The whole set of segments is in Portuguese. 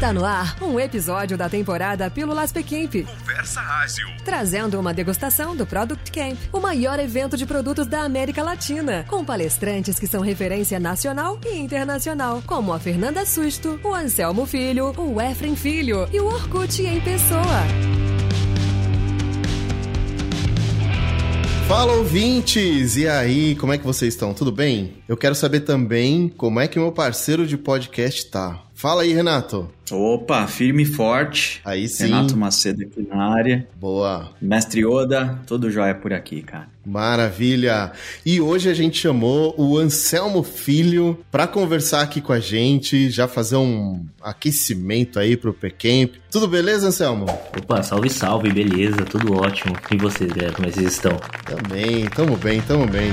Está no ar um episódio da temporada Pílulas Pequimp. Conversa Ágil. Trazendo uma degustação do Product Camp, o maior evento de produtos da América Latina, com palestrantes que são referência nacional e internacional, como a Fernanda Susto, o Anselmo Filho, o Efrem Filho e o Orkut em pessoa. Fala ouvintes! E aí, como é que vocês estão? Tudo bem? Eu quero saber também como é que o meu parceiro de podcast tá. Fala aí, Renato. Opa, firme e forte. Aí sim. Renato Macedo aqui na área. Boa. Mestre Oda, tudo jóia por aqui, cara. Maravilha. E hoje a gente chamou o Anselmo Filho para conversar aqui com a gente, já fazer um aquecimento aí pro Pcamp. Tudo beleza, Anselmo? Opa, salve, salve, beleza, tudo ótimo. E vocês, galera, como é vocês estão? Também, tamo bem, tamo bem.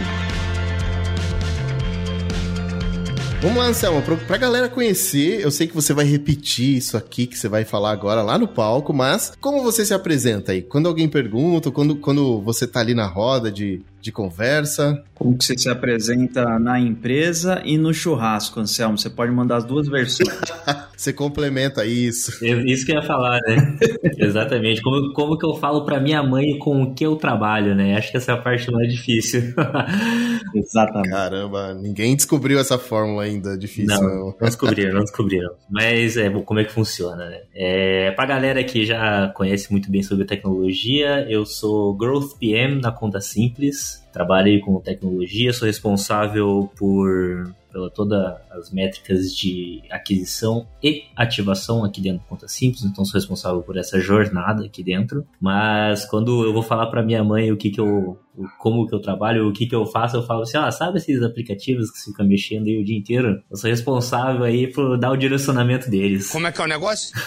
Vamos lá, Anselmo, pra, pra galera conhecer, eu sei que você vai repetir isso aqui que você vai falar agora lá no palco, mas como você se apresenta aí? Quando alguém pergunta, quando, quando você tá ali na roda de, de conversa? Como que você se apresenta na empresa e no churrasco, Anselmo? Você pode mandar as duas versões. você complementa isso. Isso que eu ia falar, né? Exatamente. Como, como que eu falo para minha mãe com o que eu trabalho, né? Acho que essa é a parte mais difícil. Exatamente. Caramba, ninguém descobriu essa fórmula ainda difícil. Não, não, não descobriram, não descobriram. Mas é, como é que funciona, né? É, pra galera que já conhece muito bem sobre tecnologia, eu sou Growth PM na Conta Simples. Trabalho com tecnologia, sou responsável por pela todas as métricas de aquisição e ativação aqui dentro do Conta Simples, então sou responsável por essa jornada aqui dentro. Mas quando eu vou falar para minha mãe o que que eu como que eu trabalho, o que que eu faço, eu falo assim, ah, sabe esses aplicativos que ficam mexendo aí o dia inteiro? Eu sou responsável aí por dar o direcionamento deles. Como é que é o negócio?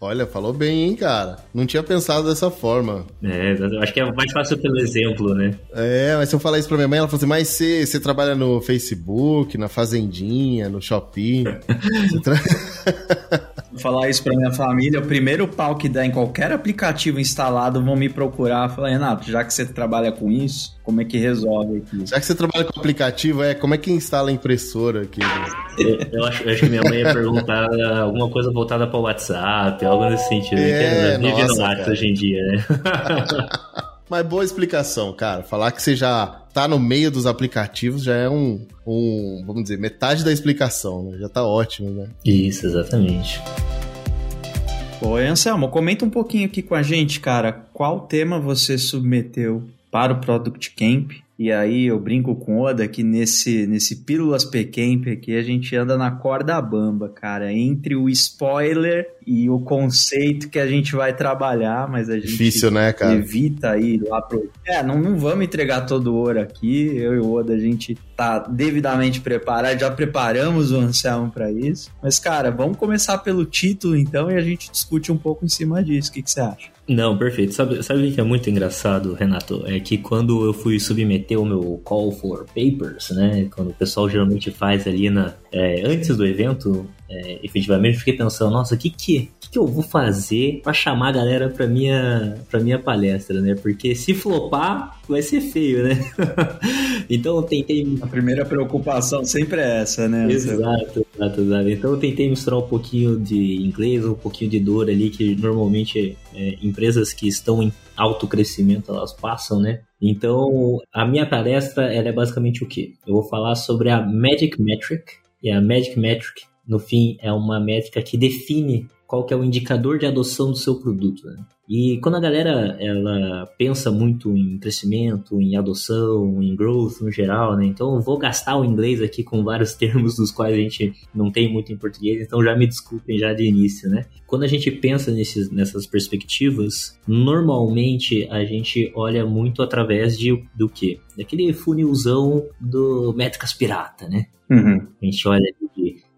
Olha, falou bem, hein, cara? Não tinha pensado dessa forma. É, eu acho que é mais fácil pelo exemplo, né? É, mas se eu falar isso pra minha mãe, ela fala assim, mas você, você trabalha no Facebook, na Fazendinha, no Shopping. tra... falar isso pra minha família, o primeiro pau que dá em qualquer aplicativo instalado vão me procurar. Falar, Renato, já que você trabalha com isso, como é que resolve aqui? Já que você trabalha com aplicativo, é como é que instala a impressora aqui? Eu, eu, acho, eu acho, que minha mãe ia perguntar alguma coisa voltada para o WhatsApp, algo nesse sentido. É, que é nossa, hoje em dia, né? Mas boa explicação, cara. Falar que você já tá no meio dos aplicativos já é um, um vamos dizer, metade da explicação, né? Já tá ótimo, né? Isso, exatamente. Oi, Anselmo, comenta um pouquinho aqui com a gente, cara. Qual tema você submeteu para o Product Camp? E aí eu brinco com Oda que nesse, nesse Pílulas P-Camp aqui a gente anda na corda bamba, cara. Entre o spoiler e o conceito que a gente vai trabalhar, mas a gente Difícil, né, cara? evita ir lá pro... É, não, não vamos entregar todo o ouro aqui. Eu e o Oda, a gente tá devidamente preparado, já preparamos o Anselmo para isso. Mas, cara, vamos começar pelo título então e a gente discute um pouco em cima disso. O que, que você acha? Não, perfeito. Sabe, sabe o que é muito engraçado, Renato? É que quando eu fui submeter o meu call for papers, né? Quando o pessoal geralmente faz ali na, é, antes do evento, é, efetivamente eu fiquei pensando, nossa, o que que, que que eu vou fazer para chamar a galera para minha para minha palestra, né? Porque se flopar vai ser feio, né? então eu tentei a primeira preocupação sempre é essa, né? Exato, exato, exato. Então eu tentei misturar um pouquinho de inglês, um pouquinho de dor ali que normalmente é, empresas que estão em alto crescimento elas passam, né? Então, a minha palestra ela é basicamente o quê? Eu vou falar sobre a Magic Metric, e a Magic Metric, no fim, é uma métrica que define qual que é o indicador de adoção do seu produto. Né? E quando a galera ela pensa muito em crescimento, em adoção, em growth no geral, né? Então eu vou gastar o inglês aqui com vários termos dos quais a gente não tem muito em português, então já me desculpem já de início, né? Quando a gente pensa nesses, nessas perspectivas, normalmente a gente olha muito através de do que? Daquele funilzão do métricas pirata, né? Uhum. A gente olha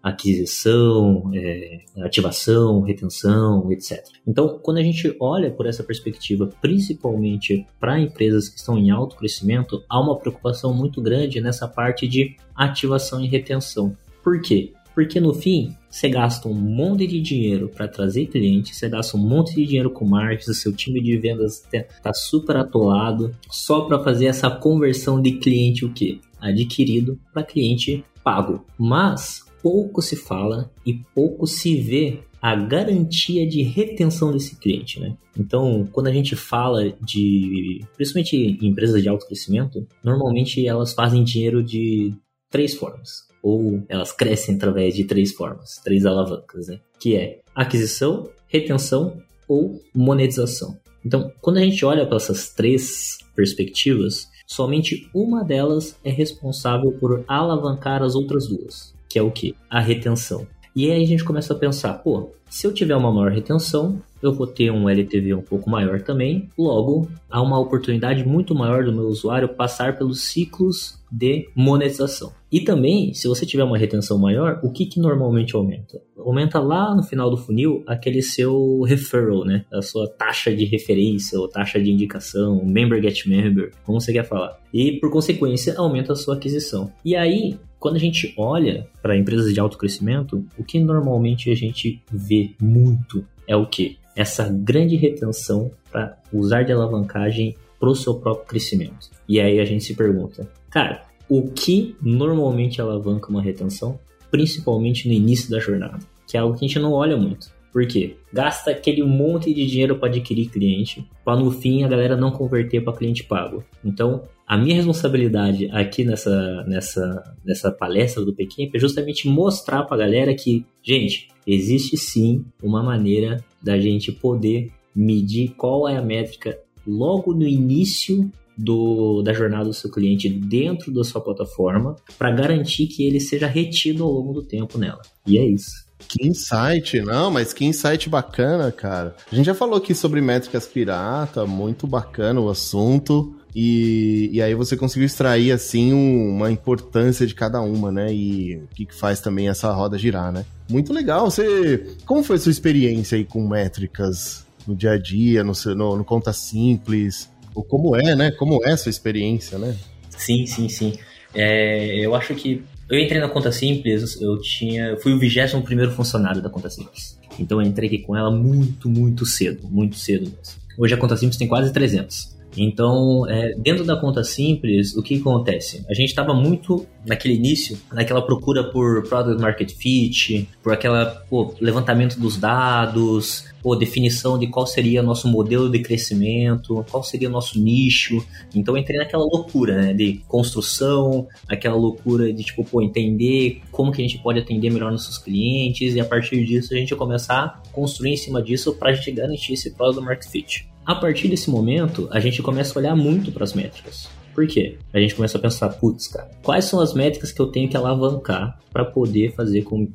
aquisição, é, ativação, retenção, etc. Então, quando a gente olha por essa perspectiva, principalmente para empresas que estão em alto crescimento, há uma preocupação muito grande nessa parte de ativação e retenção. Por quê? Porque no fim, você gasta um monte de dinheiro para trazer cliente, você gasta um monte de dinheiro com marketing, seu time de vendas está super atolado, só para fazer essa conversão de cliente o quê? Adquirido para cliente pago. Mas pouco se fala e pouco se vê a garantia de retenção desse cliente, né? Então, quando a gente fala de, principalmente em empresas de alto crescimento, normalmente elas fazem dinheiro de três formas, ou elas crescem através de três formas, três alavancas, né? Que é aquisição, retenção ou monetização. Então, quando a gente olha para essas três perspectivas, somente uma delas é responsável por alavancar as outras duas, que é o que? A retenção. E aí a gente começa a pensar, pô, se eu tiver uma maior retenção, eu vou ter um LTV um pouco maior também, logo há uma oportunidade muito maior do meu usuário passar pelos ciclos de monetização. E também, se você tiver uma retenção maior, o que, que normalmente aumenta? Aumenta lá no final do funil aquele seu referral, né? A sua taxa de referência ou taxa de indicação, member get member, como você quer falar. E por consequência, aumenta a sua aquisição. E aí, quando a gente olha para empresas de alto crescimento, o que normalmente a gente vê muito é o que? Essa grande retenção para usar de alavancagem para o seu próprio crescimento. E aí a gente se pergunta, cara, o que normalmente alavanca uma retenção? Principalmente no início da jornada, que é algo que a gente não olha muito. Por quê? Gasta aquele monte de dinheiro para adquirir cliente, para no fim a galera não converter para cliente pago. Então, a minha responsabilidade aqui nessa, nessa, nessa palestra do Pequimp é justamente mostrar para a galera que, gente, existe sim uma maneira da gente poder medir qual é a métrica logo no início do, da jornada do seu cliente dentro da sua plataforma para garantir que ele seja retido ao longo do tempo nela. E é isso. Que insight, não, mas que insight bacana, cara. A gente já falou aqui sobre métricas pirata, muito bacana o assunto. E, e aí você conseguiu extrair, assim, um, uma importância de cada uma, né? E o que, que faz também essa roda girar, né? Muito legal. Você. Como foi a sua experiência aí com métricas no dia a dia, no, no, no Conta Simples? Ou como é, né? Como é a sua experiência, né? Sim, sim, sim. É, eu acho que eu entrei na Conta Simples, eu tinha, fui o 21 primeiro funcionário da Conta Simples. Então eu entrei aqui com ela muito, muito cedo, muito cedo mesmo. Hoje a Conta Simples tem quase 300. Então, é, dentro da conta simples, o que acontece? A gente estava muito naquele início, naquela procura por product market fit, por aquela pô, levantamento dos dados, pô, definição de qual seria nosso modelo de crescimento, qual seria nosso nicho. Então, entrei naquela loucura, né, de construção, aquela loucura de tipo, pô, entender como que a gente pode atender melhor nossos clientes e a partir disso a gente começar a construir em cima disso para a gente garantir esse product market fit. A partir desse momento, a gente começa a olhar muito para as métricas. Por quê? A gente começa a pensar, putz, cara, quais são as métricas que eu tenho que alavancar para poder fazer com,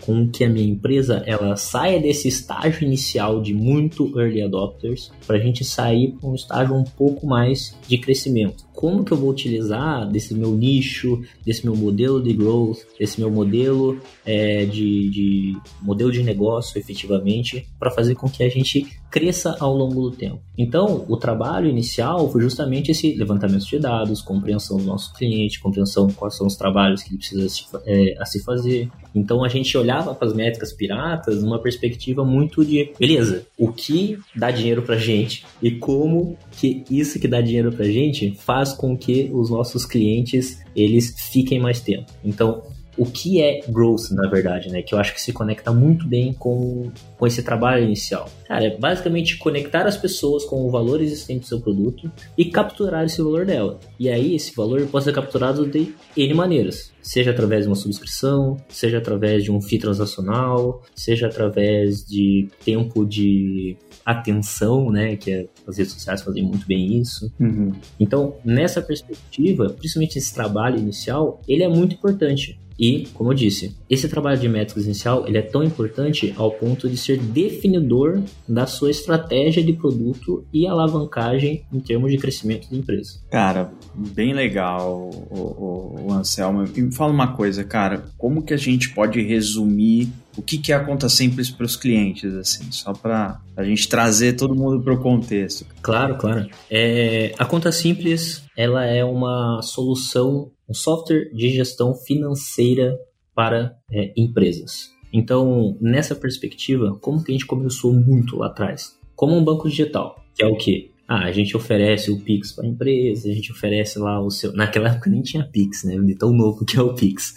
com que a minha empresa ela saia desse estágio inicial de muito early adopters para a gente sair para um estágio um pouco mais de crescimento. Como que eu vou utilizar desse meu nicho, desse meu modelo de growth, desse meu modelo é, de, de modelo de negócio efetivamente para fazer com que a gente cresça ao longo do tempo. Então, o trabalho inicial foi justamente esse levantamento de dados, compreensão do nosso cliente, compreensão de quais são os trabalhos que ele precisa se, é, a se fazer. Então a gente olhava para as métricas piratas numa perspectiva muito de, beleza, o que dá dinheiro para gente e como que isso que dá dinheiro para gente faz com que os nossos clientes eles fiquem mais tempo. Então o que é growth, na verdade, né? Que eu acho que se conecta muito bem com, com esse trabalho inicial. Cara, é basicamente conectar as pessoas com o valor existente do seu produto e capturar esse valor dela. E aí, esse valor pode ser capturado de N maneiras. Seja através de uma subscrição, seja através de um FII transacional, seja através de tempo de atenção, né? Que é, as redes sociais fazem muito bem isso. Uhum. Então, nessa perspectiva, principalmente esse trabalho inicial, ele é muito importante. E, como eu disse, esse trabalho de métricas inicial ele é tão importante ao ponto de ser definidor da sua estratégia de produto e alavancagem em termos de crescimento da empresa. Cara, bem legal, o, o, o Anselmo. E me fala uma coisa, cara, como que a gente pode resumir o que, que é a conta simples para os clientes, assim, só para a gente trazer todo mundo para o contexto. Claro, claro. É, a conta simples, ela é uma solução um software de gestão financeira para é, empresas. Então, nessa perspectiva, como que a gente começou muito lá atrás? Como um banco digital, que é o que? Ah, a gente oferece o Pix para a empresa, a gente oferece lá o seu. Naquela época nem tinha Pix, né? De tão novo que é o Pix.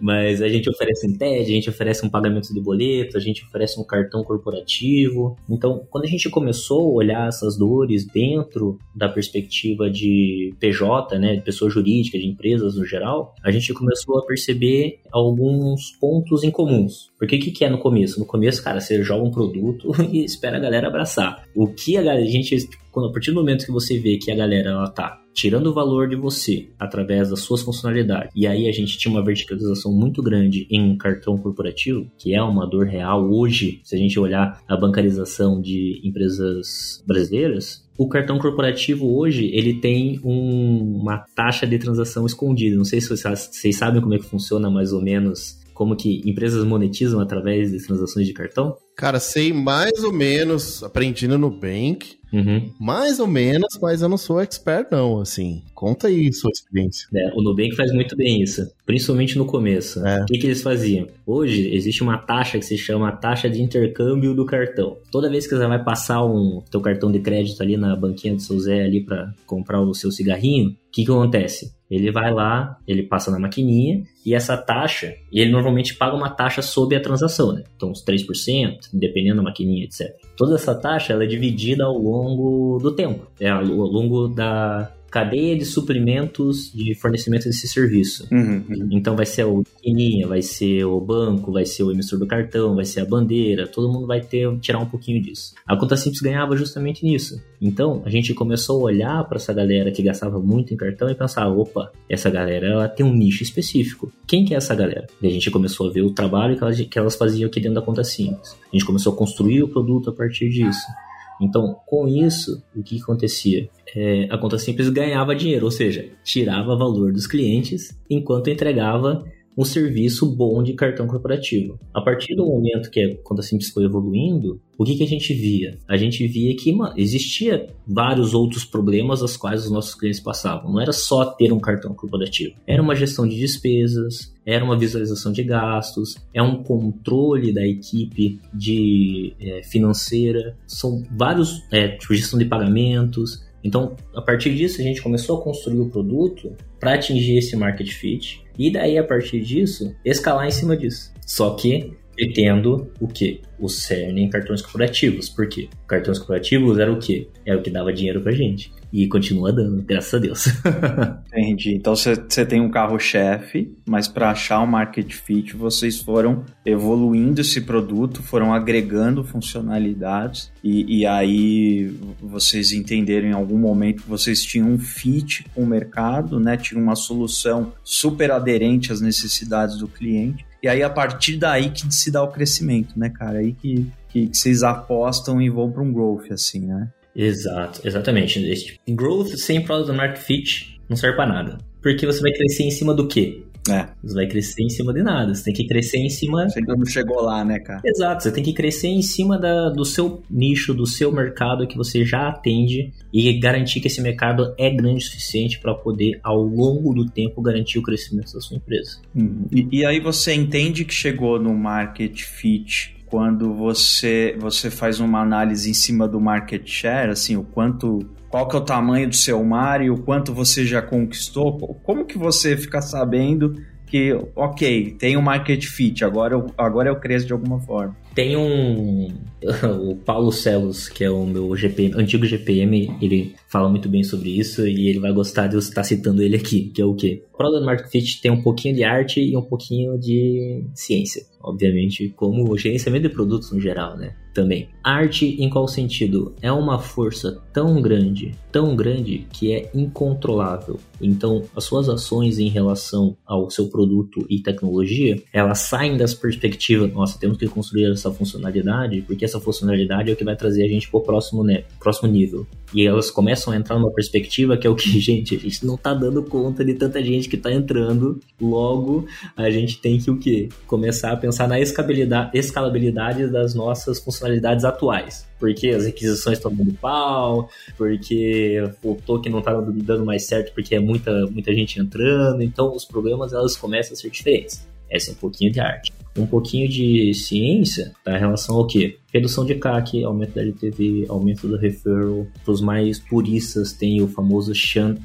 Mas a gente oferece um TED, a gente oferece um pagamento de boleto, a gente oferece um cartão corporativo. Então, quando a gente começou a olhar essas dores dentro da perspectiva de PJ, né? De pessoa jurídica, de empresas no geral, a gente começou a perceber alguns pontos em comuns. Porque o que, que é no começo? No começo, cara, você joga um produto e espera a galera abraçar. O que a, galera, a gente quando a partir do momento que você vê que a galera ela tá tirando o valor de você através das suas funcionalidades, e aí a gente tinha uma verticalização muito grande em cartão corporativo, que é uma dor real hoje, se a gente olhar a bancarização de empresas brasileiras, o cartão corporativo hoje ele tem um, uma taxa de transação escondida. Não sei se vocês, vocês sabem como é que funciona mais ou menos como que empresas monetizam através de transações de cartão? Cara, sei mais ou menos, aprendi no Nubank, Uhum. mais ou menos, mas eu não sou expert não, assim. Conta aí sua experiência. É, o Nubank faz muito bem isso, principalmente no começo. É. O que, que eles faziam? Hoje existe uma taxa que se chama taxa de intercâmbio do cartão. Toda vez que você vai passar um teu cartão de crédito ali na banquinha do seu Zé ali para comprar o seu cigarrinho, o que, que acontece? Ele vai lá, ele passa na maquininha e essa taxa, ele normalmente paga uma taxa sobre a transação, né? Então uns 3%, dependendo da maquininha, etc. Toda essa taxa ela é dividida ao longo do tempo, é ao longo da cadeia de suprimentos de fornecimento desse serviço. Uhum. Então vai ser o maquininha, vai ser o banco, vai ser o emissor do cartão, vai ser a bandeira, todo mundo vai ter tirar um pouquinho disso. A conta simples ganhava justamente nisso. Então a gente começou a olhar para essa galera que gastava muito em cartão e pensar, opa, essa galera ela tem um nicho específico. Quem que é essa galera? E a gente começou a ver o trabalho que elas, que elas faziam aqui dentro da conta simples. A gente começou a construir o produto a partir disso. Então, com isso, o que acontecia? É, a conta simples ganhava dinheiro, ou seja, tirava valor dos clientes enquanto entregava um serviço bom de cartão corporativo. A partir do momento que a conta simples foi evoluindo, o que, que a gente via? A gente via que mano, existia vários outros problemas aos quais os nossos clientes passavam. Não era só ter um cartão corporativo. Era uma gestão de despesas, era uma visualização de gastos, é um controle da equipe de é, financeira, são vários é, gestão de pagamentos. Então, a partir disso, a gente começou a construir o produto para atingir esse market fit e daí, a partir disso, escalar em cima disso. Só que tendo o quê? O cerne em cartões corporativos. Por quê? Cartões corporativos era o quê? Era o que dava dinheiro pra gente. E continua dando, graças a Deus. Entendi. Então você tem um carro-chefe, mas para achar o market fit, vocês foram evoluindo esse produto, foram agregando funcionalidades, e, e aí vocês entenderam em algum momento que vocês tinham um fit com o mercado, né? Tinham uma solução super aderente às necessidades do cliente. E aí, a partir daí que se dá o crescimento, né, cara? Aí que, que, que vocês apostam e vão para um growth, assim, né? Exato, exatamente. Esse growth sem product market fit não serve para nada. Porque você vai crescer em cima do quê? É. Você vai crescer em cima de nada. Você tem que crescer em cima. Você ainda não chegou lá, né, cara? Exato, você tem que crescer em cima da, do seu nicho, do seu mercado que você já atende e garantir que esse mercado é grande o suficiente para poder, ao longo do tempo, garantir o crescimento da sua empresa. Uhum. E, e aí você entende que chegou no market fit quando você, você faz uma análise em cima do market share, assim, o quanto qual que é o tamanho do seu mar e o quanto você já conquistou? Como que você fica sabendo que, ok, tem um market fit, agora eu, agora eu cresço de alguma forma? Tem um. O Paulo Celos, que é o meu GPM, antigo GPM, ele fala muito bem sobre isso e ele vai gostar de eu estar citando ele aqui, que é o quê? O Product Market Fit tem um pouquinho de arte e um pouquinho de ciência. Obviamente, como gerenciamento de produtos no geral, né? Também. Arte, em qual sentido? É uma força tão grande, tão grande, que é incontrolável. Então, as suas ações em relação ao seu produto e tecnologia, elas saem das perspectivas, nossa, temos que construir essa funcionalidade, porque essa funcionalidade é o que vai trazer a gente para o próximo, né, próximo nível. E elas começam a entrar numa perspectiva que é o que, gente, a gente não tá dando conta de tanta gente que tá entrando, logo a gente tem que o quê? Começar a pensar na escalabilidade, escalabilidade das nossas funcionalidades atuais. Porque as requisições estão dando pau, porque o token não tá dando mais certo porque é muita, muita gente entrando, então os problemas elas começam a ser diferentes. Essa é um pouquinho de arte. Um pouquinho de ciência tá em relação ao quê? Redução de CAC, aumento da LTV, aumento do referral. Para os mais puristas, tem o famoso Sean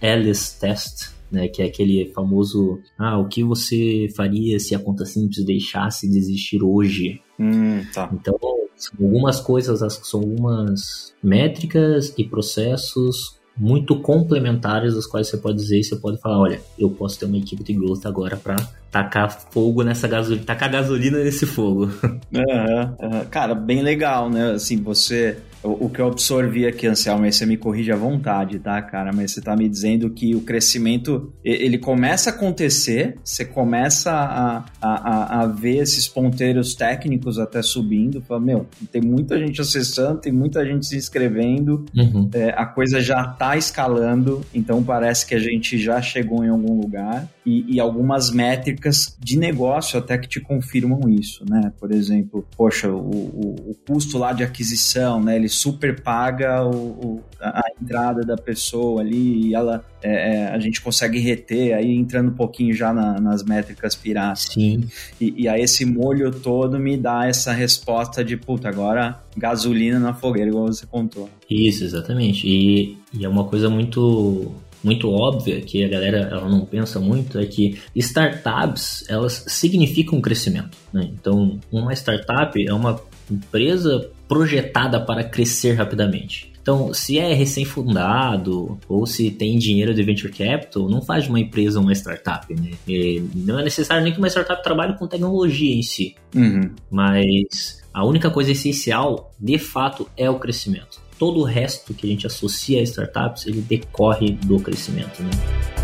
Ellis Test, né, que é aquele famoso, ah, o que você faria se a conta simples deixasse de existir hoje? Hum, tá. Então, são algumas coisas, são algumas métricas e processos muito complementares, os quais você pode dizer e você pode falar, olha, eu posso ter uma equipe de growth agora para tacar fogo nessa gasolina, tacar gasolina nesse fogo. Uhum, uhum. Cara, bem legal, né? Assim, você o, que eu absorvi aqui, Anselmo, aí você me corrige à vontade, tá, cara? Mas você tá me dizendo que o crescimento, ele começa a acontecer, você começa a, a, a ver esses ponteiros técnicos até subindo, fala, meu, tem muita gente acessando, tem muita gente se inscrevendo, uhum. é, a coisa já tá escalando, então parece que a gente já chegou em algum lugar e, e, algumas métricas de negócio até que te confirmam isso, né? Por exemplo, poxa, o, o, o custo lá de aquisição, né? Ele super paga o, o a, entrada da pessoa ali e ela, é, é, a gente consegue reter, aí entrando um pouquinho já na, nas métricas piratas. Sim. E, e aí esse molho todo me dá essa resposta de, puta, agora gasolina na fogueira, igual você contou. Isso, exatamente. E, e é uma coisa muito muito óbvia que a galera ela não pensa muito é que startups elas significam crescimento. Né? Então, uma startup é uma empresa projetada para crescer rapidamente. Então, se é recém-fundado ou se tem dinheiro de venture capital, não faz de uma empresa uma startup, né? E não é necessário nem que uma startup trabalhe com tecnologia em si, uhum. mas a única coisa essencial, de fato, é o crescimento todo o resto que a gente associa a startups, ele decorre do crescimento, né?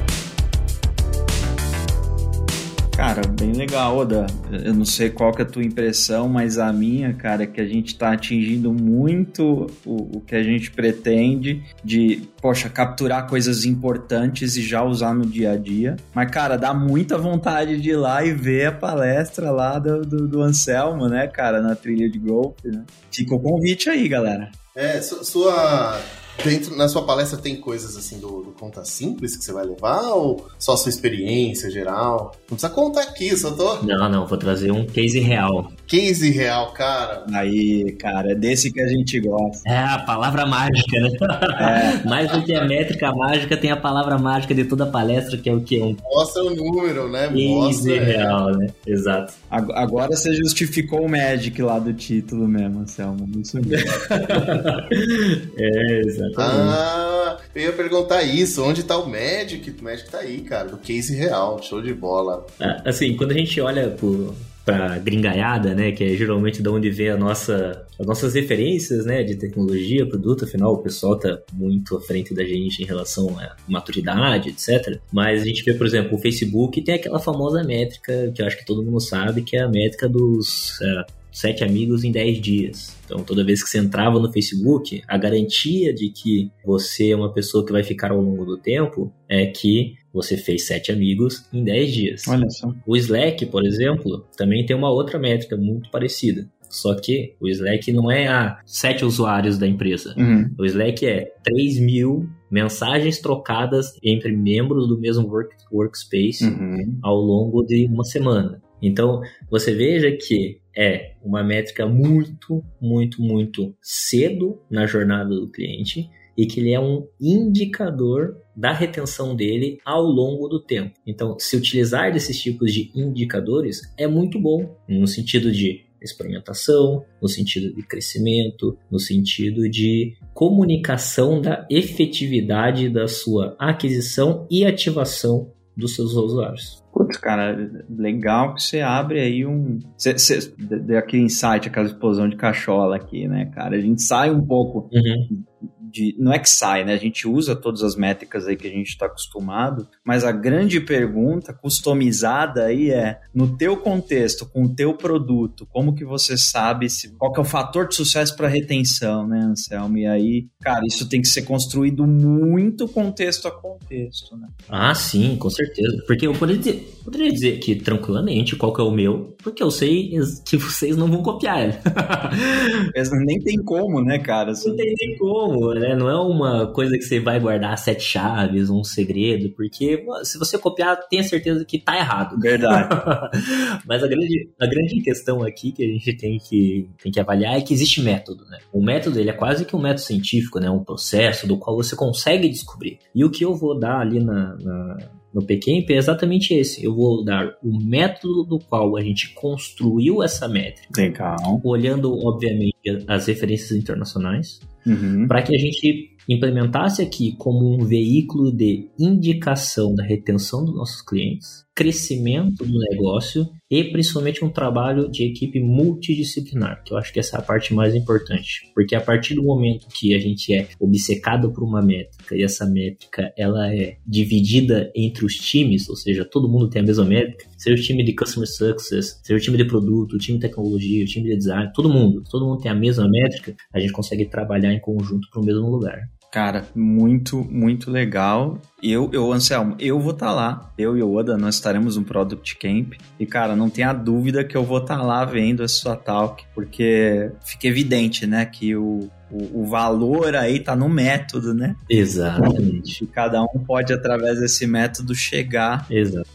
Cara, bem legal, Oda. Eu não sei qual que é a tua impressão, mas a minha, cara, é que a gente está atingindo muito o, o, que a gente pretende de, poxa, capturar coisas importantes e já usar no dia a dia. Mas, cara, dá muita vontade de ir lá e ver a palestra lá do, do, do Anselmo, né, cara, na trilha de golfe, né? Fica o convite aí, galera. É, sua. Dentro, na sua palestra tem coisas assim do, do, conta simples que você vai levar ou só sua experiência geral? Não precisa contar aqui, só tô. Não, não, vou trazer um case real. Case real, cara. Aí, cara, é desse que a gente gosta. É a palavra mágica, né? É. Mais do que a métrica mágica, tem a palavra mágica de toda a palestra, que é o que? Um... Mostra o número, né? Case Mostra, real, é. né? Exato. Agora você justificou o Magic lá do título mesmo, Anselmo. Isso mesmo. é, exatamente. Ah, eu ia perguntar isso. Onde tá o Magic? O Magic tá aí, cara, do case real. Show de bola. Ah, assim, quando a gente olha pro, pra gringaiada, né, que é geralmente de onde vem a nossa, as nossas referências, né, de tecnologia, produto, afinal o pessoal tá muito à frente da gente em relação à maturidade, etc. Mas a gente vê, por exemplo, o Facebook tem aquela famosa métrica que eu acho que todo mundo sabe, que é a métrica dos é, sete amigos em dez dias. Então, toda vez que você entrava no Facebook, a garantia de que você é uma pessoa que vai ficar ao longo do tempo é que você fez sete amigos em 10 dias. Olha só. O Slack, por exemplo, também tem uma outra métrica muito parecida. Só que o Slack não é a sete usuários da empresa. Uhum. O Slack é 3 mil mensagens trocadas entre membros do mesmo work, workspace uhum. ao longo de uma semana. Então, você veja que é uma métrica muito, muito, muito cedo na jornada do cliente e que ele é um indicador da retenção dele ao longo do tempo. Então, se utilizar desses tipos de indicadores é muito bom no sentido de experimentação, no sentido de crescimento, no sentido de comunicação da efetividade da sua aquisição e ativação dos seus usuários. Putz, cara, legal que você abre aí um. Você, você, aquele insight, aquela explosão de cachola aqui, né, cara? A gente sai um pouco uhum de. Não é que sai, né? A gente usa todas as métricas aí que a gente está acostumado, mas a grande pergunta customizada aí é: no teu contexto, com o teu produto, como que você sabe se, qual que é o fator de sucesso para retenção, né, Anselmo? E aí, cara, isso tem que ser construído muito contexto a contexto, né? Ah, sim, com certeza. Porque eu poderia dizer, poderia dizer aqui tranquilamente qual que é o meu, porque eu sei que vocês não vão copiar ele. nem tem como, né, cara? Não tem nem como né? Não é uma coisa que você vai guardar sete chaves, um segredo, porque se você copiar, tenha certeza que tá errado. Verdade. Mas a grande, a grande questão aqui que a gente tem que, tem que avaliar é que existe método, né? O método, ele é quase que um método científico, né? Um processo do qual você consegue descobrir. E o que eu vou dar ali na, na no PCamp é exatamente esse. Eu vou dar o método do qual a gente construiu essa métrica. Legal. Olhando, obviamente, as referências internacionais. Uhum. Para que a gente implementasse aqui como um veículo de indicação da retenção dos nossos clientes, crescimento do negócio e principalmente um trabalho de equipe multidisciplinar, que eu acho que essa é a parte mais importante, porque a partir do momento que a gente é obcecado por uma métrica e essa métrica ela é dividida entre os times, ou seja, todo mundo tem a mesma métrica, seja o time de customer success, seja o time de produto, o time de tecnologia, o time de design, todo mundo, todo mundo tem a mesma métrica, a gente consegue trabalhar em conjunto para o mesmo lugar. Cara, muito, muito legal. Eu, eu, Anselmo, eu vou estar tá lá. Eu e o Oda, nós estaremos no Product Camp. E, cara, não tenha dúvida que eu vou estar tá lá vendo a sua talk, porque fica evidente, né, que o, o, o, valor aí tá no método, né? Exatamente. E cada um pode, através desse método, chegar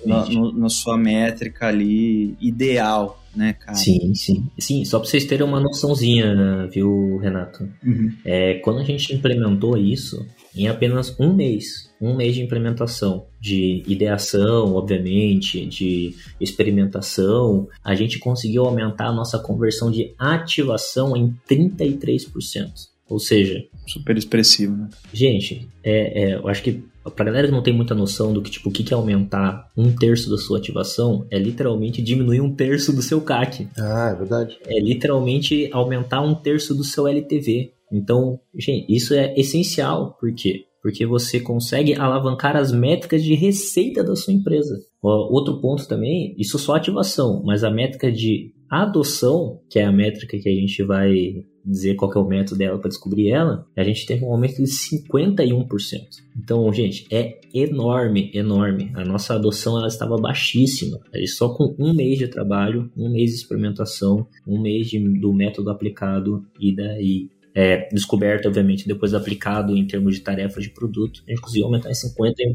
na sua métrica ali ideal né, cara? Sim, sim. Sim, só pra vocês terem uma noçãozinha, viu, Renato? Uhum. É, quando a gente implementou isso, em apenas um mês, um mês de implementação, de ideação, obviamente, de experimentação, a gente conseguiu aumentar a nossa conversão de ativação em 33%. Ou seja, super expressivo, né? Gente, é, é, eu acho que Pra galera que não tem muita noção do que, tipo, o que é aumentar um terço da sua ativação, é literalmente diminuir um terço do seu CAC. Ah, é verdade. É literalmente aumentar um terço do seu LTV. Então, gente, isso é essencial. Por quê? Porque você consegue alavancar as métricas de receita da sua empresa. Outro ponto também, isso só ativação, mas a métrica de adoção, que é a métrica que a gente vai dizer qual é o método dela para descobrir ela, a gente teve um aumento de 51%. Então, gente, é enorme, enorme. A nossa adoção ela estava baixíssima. A só com um mês de trabalho, um mês de experimentação, um mês de, do método aplicado e daí é, descoberto, obviamente, depois aplicado em termos de tarefa de produto, a gente conseguiu aumentar em 51%.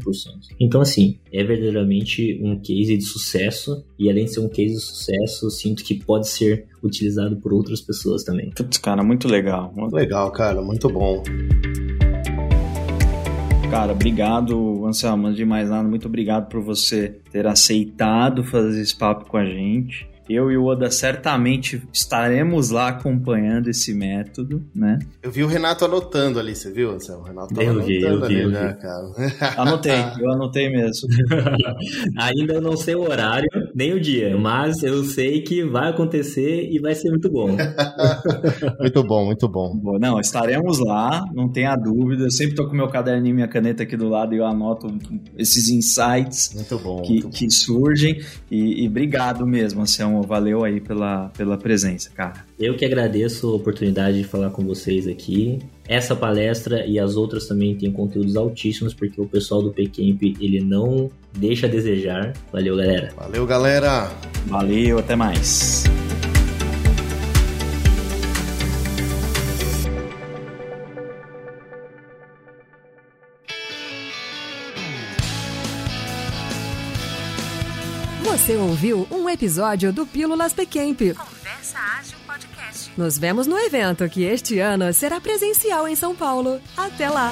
Então, assim, é verdadeiramente um case de sucesso, e além de ser um case de sucesso, sinto que pode ser utilizado por outras pessoas também. Putz, cara, muito legal. Muito legal, cara, muito bom. Cara, obrigado, Anselmo, antes de mais nada, muito obrigado por você ter aceitado fazer esse papo com a gente eu e o Oda certamente estaremos lá acompanhando esse método, né? Eu vi o Renato anotando ali, você viu? O Renato tava eu vi, eu vi, ali, eu né, cara? Anotei, eu anotei mesmo. Ainda não sei o horário, nem o dia, mas eu sei que vai acontecer e vai ser muito bom. muito bom, muito bom. Não, estaremos lá, não tenha dúvida. Eu sempre tô com meu caderninho e minha caneta aqui do lado e eu anoto esses insights muito bom, que, muito bom. que surgem. E, e obrigado mesmo, Anselmo valeu aí pela, pela presença, cara. Eu que agradeço a oportunidade de falar com vocês aqui. Essa palestra e as outras também têm conteúdos altíssimos, porque o pessoal do PCamp, ele não deixa a desejar. Valeu, galera. Valeu, galera. Valeu, até mais. Você ouviu um episódio do Pílulas Pequemp. Conversa Ágil Podcast. Nos vemos no evento que este ano será presencial em São Paulo. Até lá!